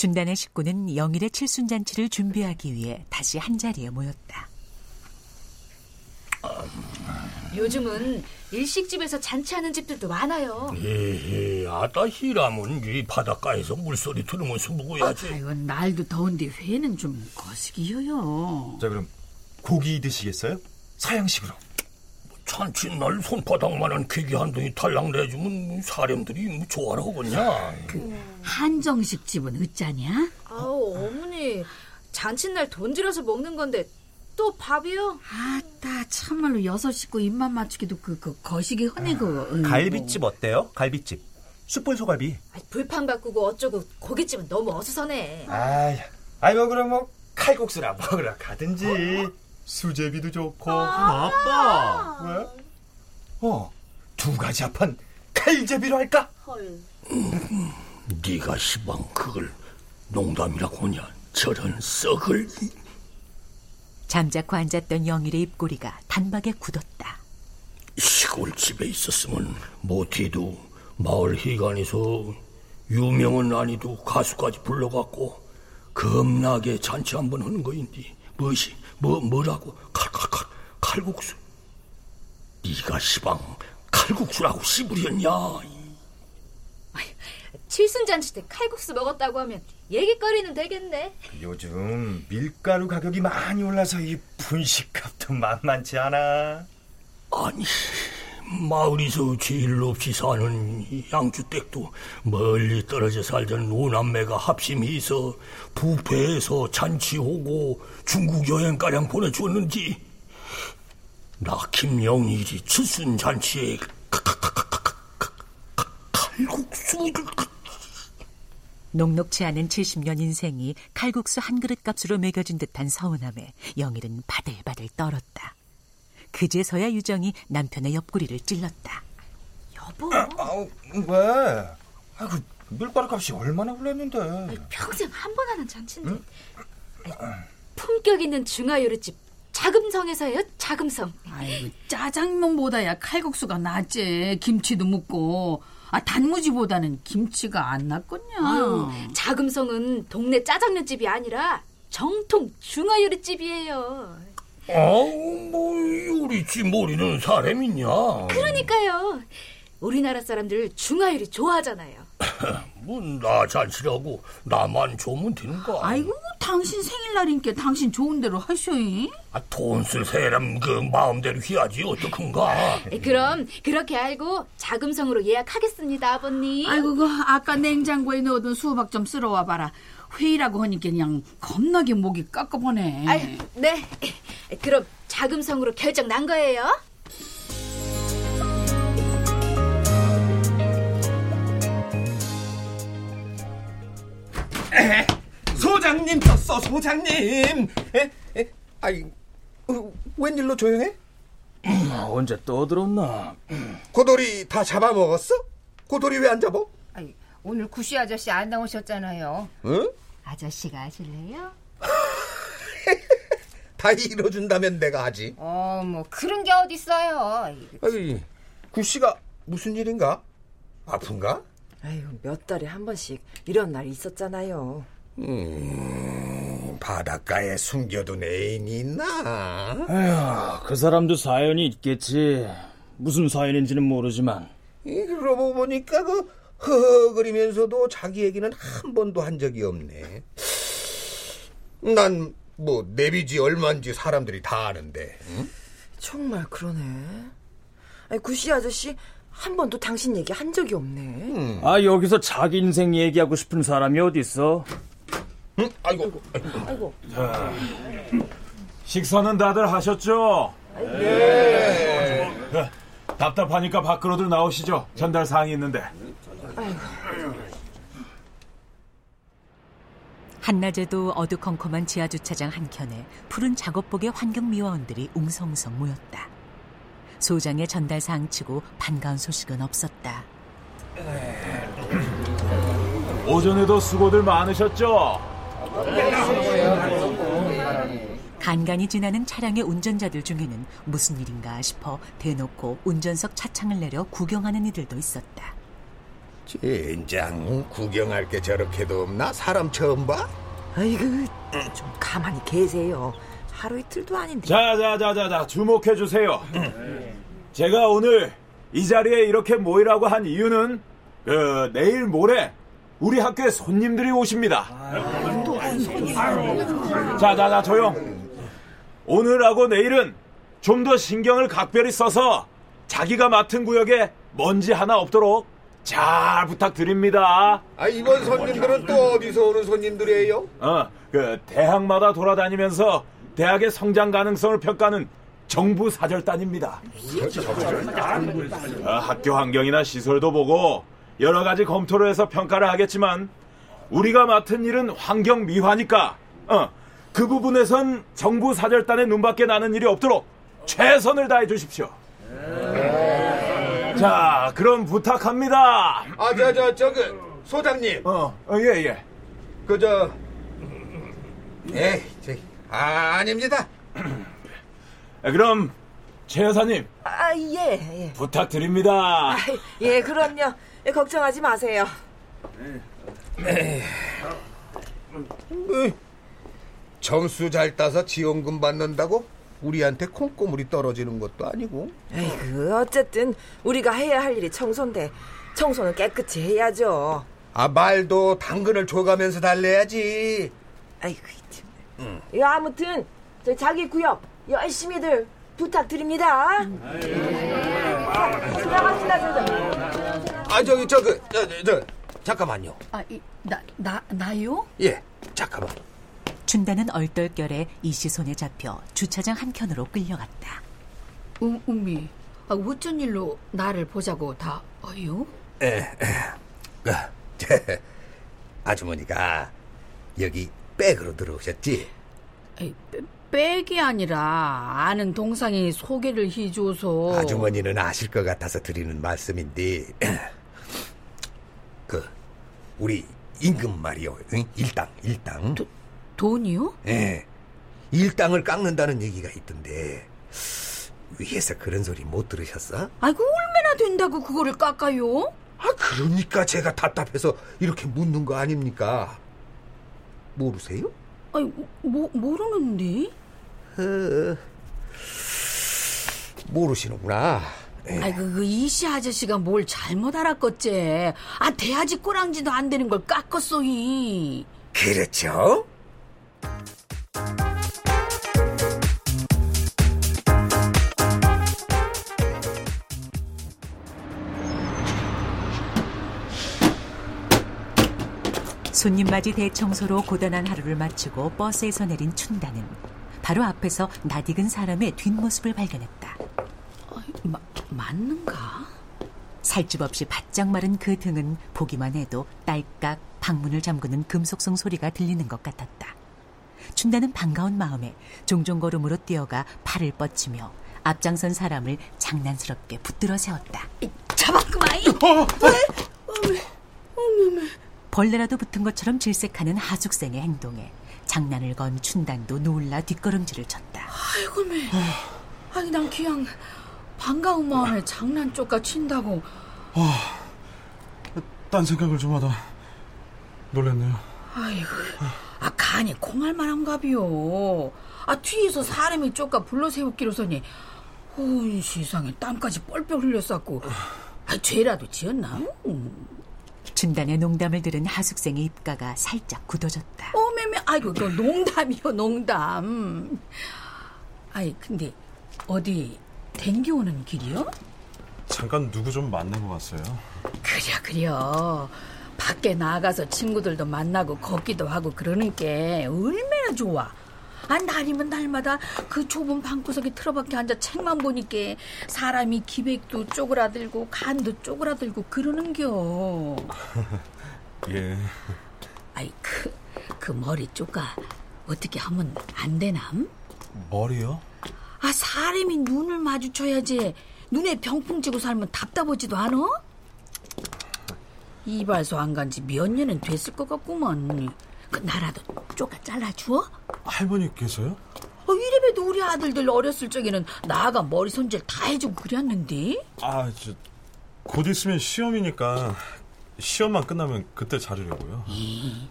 준단의 식구는 영일의 칠순잔치를 준비하기 위해 다시 한자리에 모였다. 요즘은 일식집에서 잔치하는 집들도 많아요. 에헤, 아따 히라면 이 바닷가에서 물소리 들으면서 먹어야지. 아이고 날도 더운데 회는 좀 거시기여요. 자 그럼 고기 드시겠어요? 서양식으로. 잔치날 손바닥만한 케이크 한 동이 탈락 내주면 사람들이 뭐 좋아라 하겠냐. 한정식 집은 어쩌냐? 아우 어머니 잔칫날 돈 들여서 먹는 건데 또 밥이요? 아따 참말로 여섯 식구 입만 맞추기도 그, 그 거시기 흔해 그 어이구. 갈비집 어때요? 갈비집. 숯불 소갈비. 아이, 불판 바꾸고 어쩌고 고깃집은 너무 어수선해. 아이, 아이 뭐 그럼 뭐 칼국수나 먹으러 가든지. 수제비도 좋고. 아 빠. 왜? 어, 두 가지 합한 칼제비로 할까? 네가 시방 그걸 농담이라고 하냐. 저런 썩을. 잠자코 앉았던 영일의 입꼬리가 단박에 굳었다. 시골집에 있었으면 못해도 마을 희관에서 유명은 아니도 가수까지 불러갖고 겁나게 잔치 한번 하는 거인데 무엇이 뭐 뭐라고 칼칼칼 칼국수 네가 시방 칼국수라고 씨부렸냐 칠순잔치 때 칼국수 먹었다고 하면 얘기거리는 되겠네. 요즘 밀가루 가격이 많이 올라서 이 분식값도 만만치 않아. 아니 마을에서 제일 없이 사는 이 양주댁도 멀리 떨어져 살던 오남매가 합심해서 부페에서 잔치하고 중국 여행가량 보내주었는지 나 김영일이 칠순 잔치에 칼국수를 녹록치 않은 70년 인생이 칼국수 한 그릇 값으로 매겨진 듯한 서운함에 영일은 바들바들 떨었다. 그제서야 유정이 남편의 옆구리를 찔렀다. 여보 아우, 왜? 아이고, 밀가루 값이 얼마나 올랐는데. 평생 한 번 하는 잔치인데 아이, 품격 있는 중화 요리집 자금성에서예요 자금성. 아이고 짜장면보다야 칼국수가 낫지. 김치도 묻고. 아 단무지보다는 김치가 안 낫겠냐? 아유, 자금성은 동네 짜장면집이 아니라 정통 중화요리집이에요. 아우 뭐 요리집 모르는 사람 있냐 그러니까요. 우리나라 사람들 중화요리 좋아하잖아요. 뭐 나 잔치라고 나만 좋으면 되는가 아이고 뭐 당신 생일날인께 당신 좋은 대로 하쇼이. 아, 돈 쓸 사람 그 마음대로 해야지 어떡한가 에, 그럼 그렇게 알고 자금성으로 예약하겠습니다, 아버님. 아이고 그 아까 냉장고에 넣어둔 수박 좀 쓸어와 봐라. 회의라고 하니까 그냥 겁나게 목이 깝깝하네. 아이, 네. 에, 그럼 자금성으로 결정 난 거예요? 소장님 떴어 소장님 에? 에? 아이 어, 웬일로 조용해? 언제 떠들었나? 고돌이 다 잡아먹었어? 고돌이 왜 안 잡어? 아니, 오늘 구씨 아저씨 안 나오셨잖아요. 응? 아저씨가 하실래요? 다 이뤄준다면 내가 하지 어, 뭐 그런 게 어딨어요. 아이 구씨가 무슨 일인가? 아픈가? 아유, 몇 달에 한 번씩 이런 날 있었잖아요. 음, 바닷가에 숨겨둔 애인이 있나? 에휴, 그 사람도 사연이 있겠지. 무슨 사연인지는 모르지만. 이, 그러고 보니까 그 허허거리면서도 자기 얘기는 한 번도 한 적이 없네. 난 뭐 내비지 얼마인지 사람들이 다 아는데. 응? 정말 그러네. 아니, 구씨 아저씨 한 번도 당신 얘기 한 적이 없네. 아, 여기서 자기 인생 얘기하고 싶은 사람이 어딨어? 응? 아이고, 아이고, 식사는 다들 하셨죠? 네. 답답하니까 밖으로들 나오시죠. 전달 사항이 있는데. 한낮에도 어두컴컴한 지하 주차장 한 켠에 푸른 작업복의 환경 미화원들이 웅성웅성 모였다. 소장의 전달 사항치고 반가운 소식은 없었다. 오전에도 수고들 많으셨죠? 간간히 지나는 차량의 운전자들 중에는 무슨 일인가 싶어 대놓고 운전석 차창을 내려 구경하는 이들도 있었다. 젠장 구경할 게 저렇게도 없나? 사람 처음 봐? 아이고, 좀 가만히 계세요. 하루 이틀도 아닌데. 자, 자, 자, 자, 자, 주목해 주세요. 제가 오늘 이 자리에 이렇게 모이라고 한 이유는 그 내일 모레 우리 학교에 손님들이 오십니다. 자, 자, 자, 조용. 오늘하고 내일은 좀 더 신경을 각별히 써서 자기가 맡은 구역에 먼지 하나 없도록 잘 부탁드립니다. 아 이번 손님들은 또 어디서 오는 손님들이에요? 어, 그 대학마다 돌아다니면서 대학의 성장 가능성을 평가하는 정부 사절단입니다. 어, 학교 환경이나 시설도 보고 여러 가지 검토를 해서 평가를 하겠지만 우리가 맡은 일은 환경 미화니까 어, 그 부분에선 정부 사절단의 눈밖에 나는 일이 없도록 최선을 다해 주십시오. 자, 그럼 부탁합니다. 아 저 저 저그 소장님. 어, 어, 예, 예. 그 저 에이 저 아, 아 닙니다. 그럼 최 여사님 아, 예, 예. 부탁드립니다. 아, 예, 그럼요. 예, 걱정하지 마세요. 뭐, 점수 잘 따서 지원금 받는다고 우리한테 콩고물이 떨어지는 것도 아니고. 에이그, 어쨌든 우리가 해야 할 일이 청소인데 청소는 깨끗이 해야죠. 아 말도 당근을 줘가면서 달래야지. 아이고, 참. 음. 예, 아무튼 저 자기 구역 열심히들 부탁드립니다. 자, 들어갑시다, 저. 아 저기 저 그 저, 저, 저, 잠깐만요. 아, 이, 나, 나, 나요? 예 잠깐만. 춘다는 얼떨결에 이시손에 잡혀 주차장 한켠으로 끌려갔다. 음, 음미, 아, 어쩐 일로 나를 보자고 다 어요? 에, 에. 그, 저, 아주머니가 여기 백으로 들어오셨지? 에이, 빼, 백이 아니라 아는 동상이 소개를 해줘서 아주머니는 아실 것 같아서 드리는 말씀인데 그 우리 임금 말이요 응? 일당 일당 도, 돈이요? 예 일당을 깎는다는 얘기가 있던데 위에서 그런 소리 못 들으셨어? 아이고 얼마나 된다고 그거를 깎아요? 아 그러니까 제가 답답해서 이렇게 묻는 거 아닙니까? 모르세요? 아이 뭐 모르는데. 어, 모르시는구나. 아이고 그 이씨 아저씨가 뭘 잘못 알았겠지. 아 대아지 꼬랑지도 안 되는 걸 깎았어이. 그렇죠? 손님 맞이 대청소로 고단한 하루를 마치고 버스에서 내린 춘다는 바로 앞에서 낯익은 사람의 뒷모습을 발견했다. 마, 맞는가? 살집 없이 바짝 마른 그 등은 보기만 해도 딸깍 방문을 잠그는 금속성 소리가 들리는 것 같았다. 춘다는 반가운 마음에 종종 걸음으로 뛰어가 팔을 뻗치며 앞장선 사람을 장난스럽게 붙들어 세웠다. 잡았구마이. 어, 벌레라도 붙은 것처럼 질색하는 하숙생의 행동에 장난을 건 춘단도 놀라 뒷걸음질을 쳤다. 아이고 매. 아니 난 그냥 반가운 마음에 장난 쪼까 친다고. 아, 딴 생각을 좀 하다 놀랬네요. 아이고, 아 간이 콩할 만한가비요. 아 뒤에서 사람이 쪼까 불러세웠기로서니 온 세상에 땀까지 뻘뻘 흘렸었고. 아 죄라도 지었나? 음. 춘단의 농담을 들은 하숙생의 입가가 살짝 굳어졌다. 어메메, 아이고, 그 농담이요, 농담. 아이, 근데 어디 댕겨오는 길이요? 잠깐 누구 좀 만나고 왔어요. 그려, 그려. 밖에 나가서 친구들도 만나고 걷기도 하고 그러는 게 얼마나 좋아. 아, 날이면 날마다 그 좁은 방구석에 틀어박혀 앉아 책만 보니까 사람이 기백도 쪼그라들고 간도 쪼그라들고 그러는겨. 예. 아이, 그, 그 머리 쪼까 어떻게 하면 안 되남? 머리요? 아, 사람이 눈을 마주쳐야지. 눈에 병풍 쥐고 살면 답답하지도 않아? 이발소 안 간 지 몇 년은 됐을 것 같구먼. 그 나라도 쪼까 잘라주어? 할머니께서요? 어, 이래봬도 우리 아들들 어렸을 적에는 나가 머리 손질 다 해주고 그랬는데. 아, 저, 곧 있으면 시험이니까 시험만 끝나면 그때 자르려고요. 이,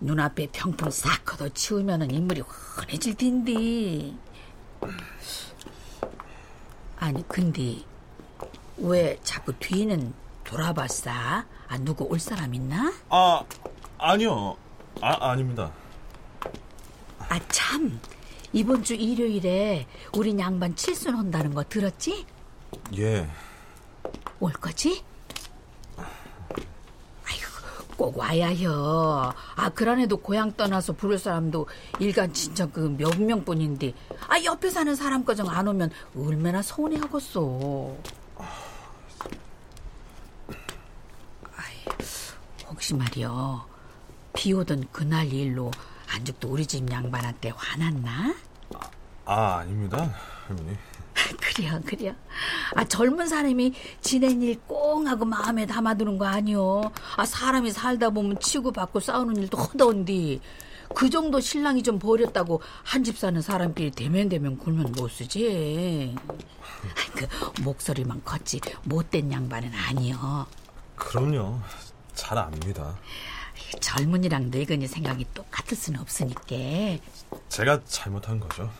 눈앞에 병풍 싹 걷어 치우면 인물이 훤해질 텐데. 아니, 근데 왜 자꾸 뒤는 돌아봤어? 아, 누구 올 사람 있나? 아, 아니요. 아, 아닙니다. 아, 참. 이번 주 일요일에 우리 양반 칠순 한다는 거 들었지? 예. 올 거지? 아이고, 꼭 와야 혀. 아, 그란에도 고향 떠나서 부를 사람도 일간 친척 그몇 명뿐인데, 아, 옆에 사는 사람 거정 안 오면 얼마나 서운해하겠어. 아이, 혹시 말이여, 비 오던 그날 일로 안죽도 우리 집 양반한테 화났나? 아, 아닙니다. 할머니. 그래요, 그래요. 아, 젊은 사람이 지낸 일 꽁 하고 마음에 담아두는 거 아니요. 아, 사람이 살다 보면 치고받고 싸우는 일도 허던디. 그 정도 신랑이 좀 버렸다고 한 집 사는 사람끼리 대면대면 굴면 못 쓰지. 그 목소리만 컸지 못된 양반은 아니요. 그럼요. 잘 압니다. 젊은이랑 늙은이 생각이 똑같을 수는 없으니까. 제가 잘못한 거죠.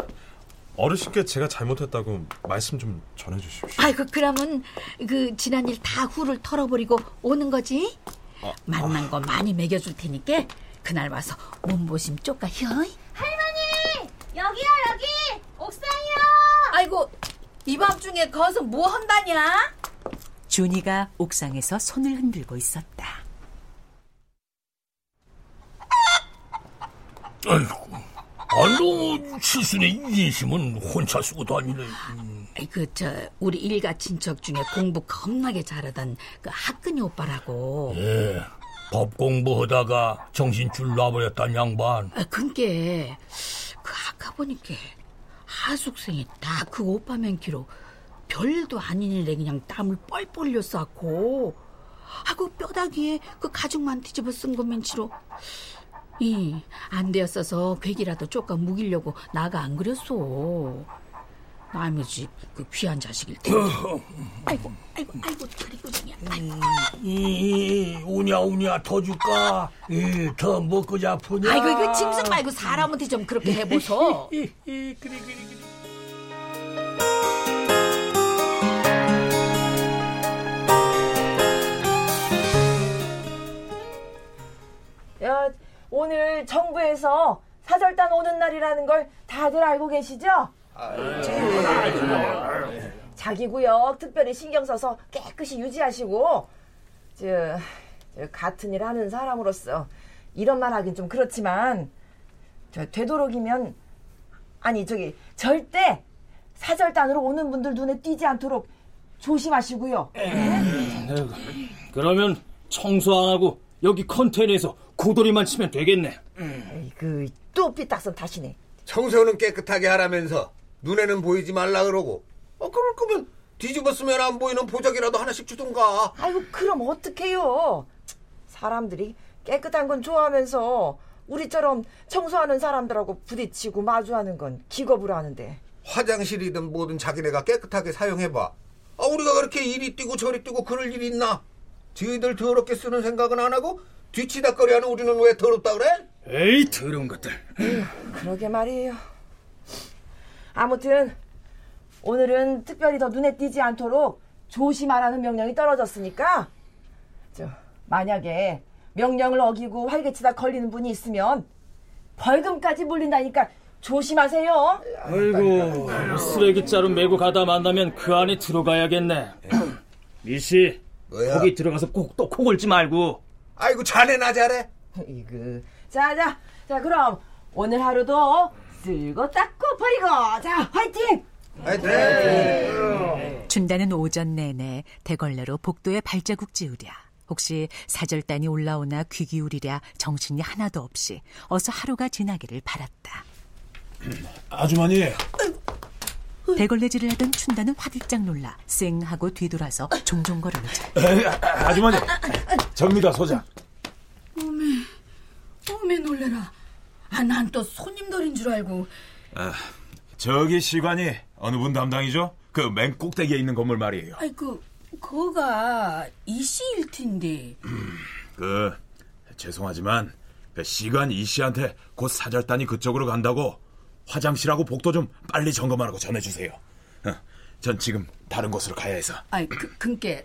어르신께 제가 잘못했다고 말씀 좀 전해주십시오. 아이고 그러면 그 지난 일 다 후를 털어버리고 오는 거지? 아, 만난 거 많이 먹여줄 테니까 그날 와서 몸보심 쪼까 혀. 할머니! 여기요, 여기! 옥상이요! 아이고 이 밤중에 거기서 뭐 한다냐? 준이가 옥상에서 손을 흔들고 있었다. 아이고, 아너 칠순에 이심은 혼자 쓰고 다니네. 그 저 우리 일가 친척 중에 공부 겁나게 잘하던 그 학근이 오빠라고. 예, 법 공부하다가 정신 줄 놔버렸단 양반. 아, 그니까 그 아까 보니까 하숙생이 다 그 오빠 맨키로 별일도 아닌 일에 그냥 땀을 뻘뻘 흘렸었고 하고 뼈다귀에 그 가죽만 뒤집어 쓴거 맨치로 이안 되었어서 괴기라도 쪼까 묵이려고 나가 안 그랬어 남의 집그 귀한 자식일 텐데 아이고 아이고 아이고 다리 꼬쟁이야 아이고. 이, 우냐 우냐 더 줄까? 이, 더 먹고 자푸냐? 아이고 이거 짐승 말고 사람한테 좀 그렇게 해보소 그래 그래 그래. 오늘 정부에서 사절단 오는 날이라는 걸 다들 알고 계시죠? 자기 구역 특별히 신경 써서 깨끗이 유지하시고 저, 저 같은 일 하는 사람으로서 이런 말 하긴 좀 그렇지만 저 되도록이면 아니 저기 절대 사절단으로 오는 분들 눈에 띄지 않도록 조심하시고요. 그러면 청소 안 하고 여기 컨테이너에서 고돌이만 치면 되겠네. 그 또 삐딱선 다시네. 청소는 깨끗하게 하라면서 눈에는 보이지 말라 그러고 어 그럴 거면 뒤집었으면 안 보이는 보자기라도 하나씩 주던가 아이고 그럼 어떡해요. 사람들이 깨끗한 건 좋아하면서 우리처럼 청소하는 사람들하고 부딪히고 마주하는 건 기겁으로 하는데. 화장실이든 뭐든 자기네가 깨끗하게 사용해봐 아 우리가 그렇게 이리 뛰고 저리 뛰고 그럴 일이 있나 저희들 더럽게 쓰는 생각은 안 하고 뒤치다거리하는 우리는 왜 더럽다 그래? 에이 더러운 것들. 그러게 말이에요. 아무튼 오늘은 특별히 더 눈에 띄지 않도록 조심하라는 명령이 떨어졌으니까 저 만약에 명령을 어기고 활개치다 걸리는 분이 있으면 벌금까지 물린다니까 조심하세요. 아이고 쓰레기자루 메고 가다 만나면 그 안에 들어가야겠네. 미씨 뭐야? 거기 들어가서 꼭또코 골지 말고. 아이고 자네나 잘해 이그 자자 자 그럼 오늘 하루도 쓸고 닦고 버리고 자 화이팅! 춘다는 오전 내내 대걸레로 복도에 발자국 지으랴. 혹시 사절단이 올라오나 귀 기울이랴 정신이 하나도 없이 어서 하루가 지나기를 바랐다. 아주머니, 대걸레질을 하던 춘다는 화들짝 놀라 쌩 하고 뒤돌아서 종종 걸으자 에, 아, 아주머니, 접니다 소장. 어메, 어메 놀래라. 아, 난 또 손님들인 줄 알고. 아, 저기 시관이 어느 분 담당이죠? 그 맨 꼭대기에 있는 건물 말이에요. 아이, 그, 그거가 이씨일 텐데. 그 죄송하지만 그 시관 이 씨한테 곧 사절단이 그쪽으로 간다고 화장실하고 복도 좀 빨리 점검하라고 전해주세요. 어, 전 지금 다른 곳으로 가야 해서. 아이, 그, 그니까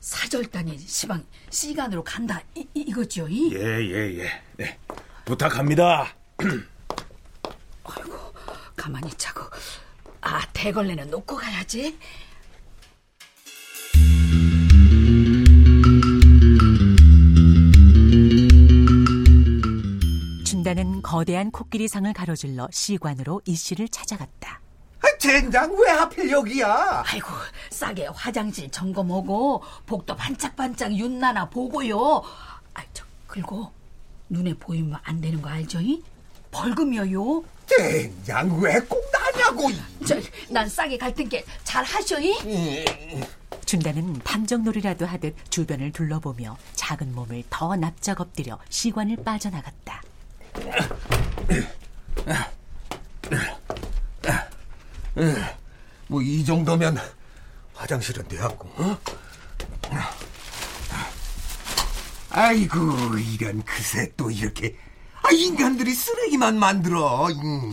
사절단이 시방 시간으로 간다 이, 이- 이거죠? 이? 예 예 예. 네, 부탁합니다. 가만히 차고. 아, 대걸레는 놓고 가야지. 거대한 코끼리상을 가로질러 시관으로 이 씨를 찾아갔다. 젠장 왜 하필 여기야? 아이고, 싸게 화장실 점검하고 복도 반짝반짝 윤나나 보고요. 아이, 저, 그리고 눈에 보이면 안 되는 거 알죠? 이? 벌금이요. 젠장 왜 꼭 나냐고? 저, 난 싸게 갈 텐게 잘 하셔, 이? 춘다는 탐정놀이라도 하듯 주변을 둘러보며 작은 몸을 더 납작 엎드려 시관을 빠져나갔다. 뭐 이 정도면 화장실은 되었고. 어? 아이고 이런 그새 또 이렇게 아 인간들이 쓰레기만 만들어. 음.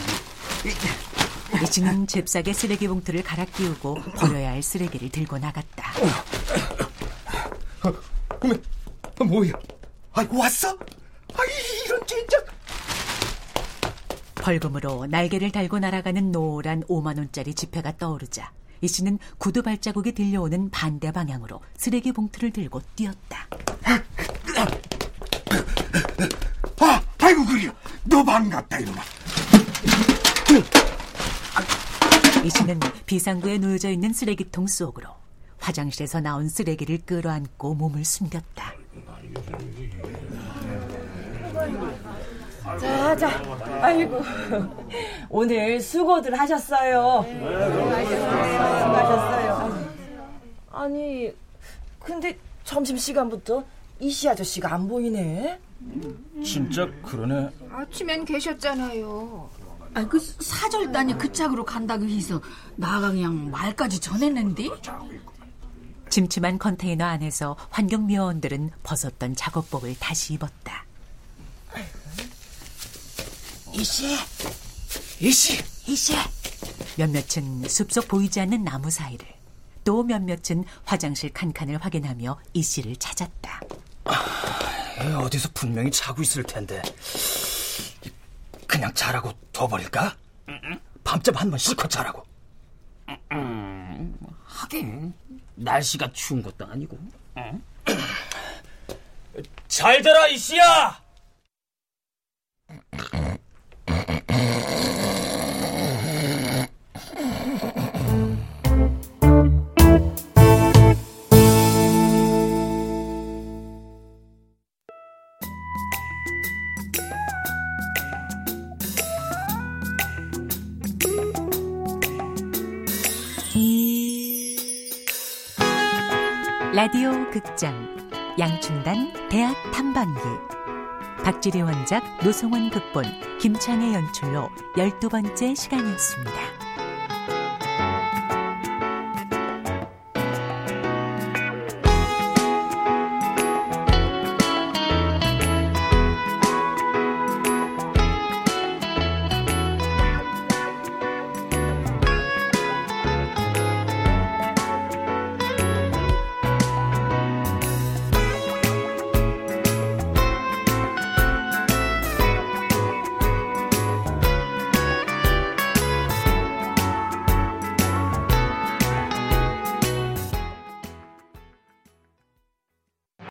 이 씨는 잽싸게 쓰레기 봉투를 갈아 끼우고 버려야 할 쓰레기를 들고 나갔다. 아, 뭐야? 아 왔어? 아 이런 젠장. 벌금으로 날개를 달고 날아가는 노란 5만 원짜리 지폐가 떠오르자 이 씨는 구두 발자국이 들려오는 반대 방향으로 쓰레기 봉투를 들고 뛰었다. 아 아이고 그려. 너 반갑다 이놈아. 이 씨는 비상구에 놓여져 있는 쓰레기통 속으로 화장실에서 나온 쓰레기를 끌어안고 몸을 숨겼다. 자, 자, 아이고. 오늘 수고들 하셨어요. 수고하셨어요. 아니, 근데 점심시간부터 이씨 아저씨가 안 보이네. 진짜 그러네. 아침엔 계셨잖아요. 아, 그 사절단이 그 짝으로 간다고 해서 나가 그냥 말까지 전했는데. 침침한 컨테이너 안에서 환경미화원들은 벗었던 작업복을 다시 입었다. 이씨, 이씨, 이씨. 몇몇은 숲속 보이지 않는 나무 사이를 또 몇몇은 화장실 칸칸을 확인하며 이 씨를 찾았다. 어디서 분명히 자고 있을 텐데 그냥 자라고 둬버릴까? 밤잠 한 번 실컷 자라고. 하긴 날씨가 추운 것도 아니고. 잘 자라 이씨야. 라디오 극장 양춘단 대학 탐방기 박지리 원작 노성원 극본 김창의 연출로 열두 번째 시간이었습니다.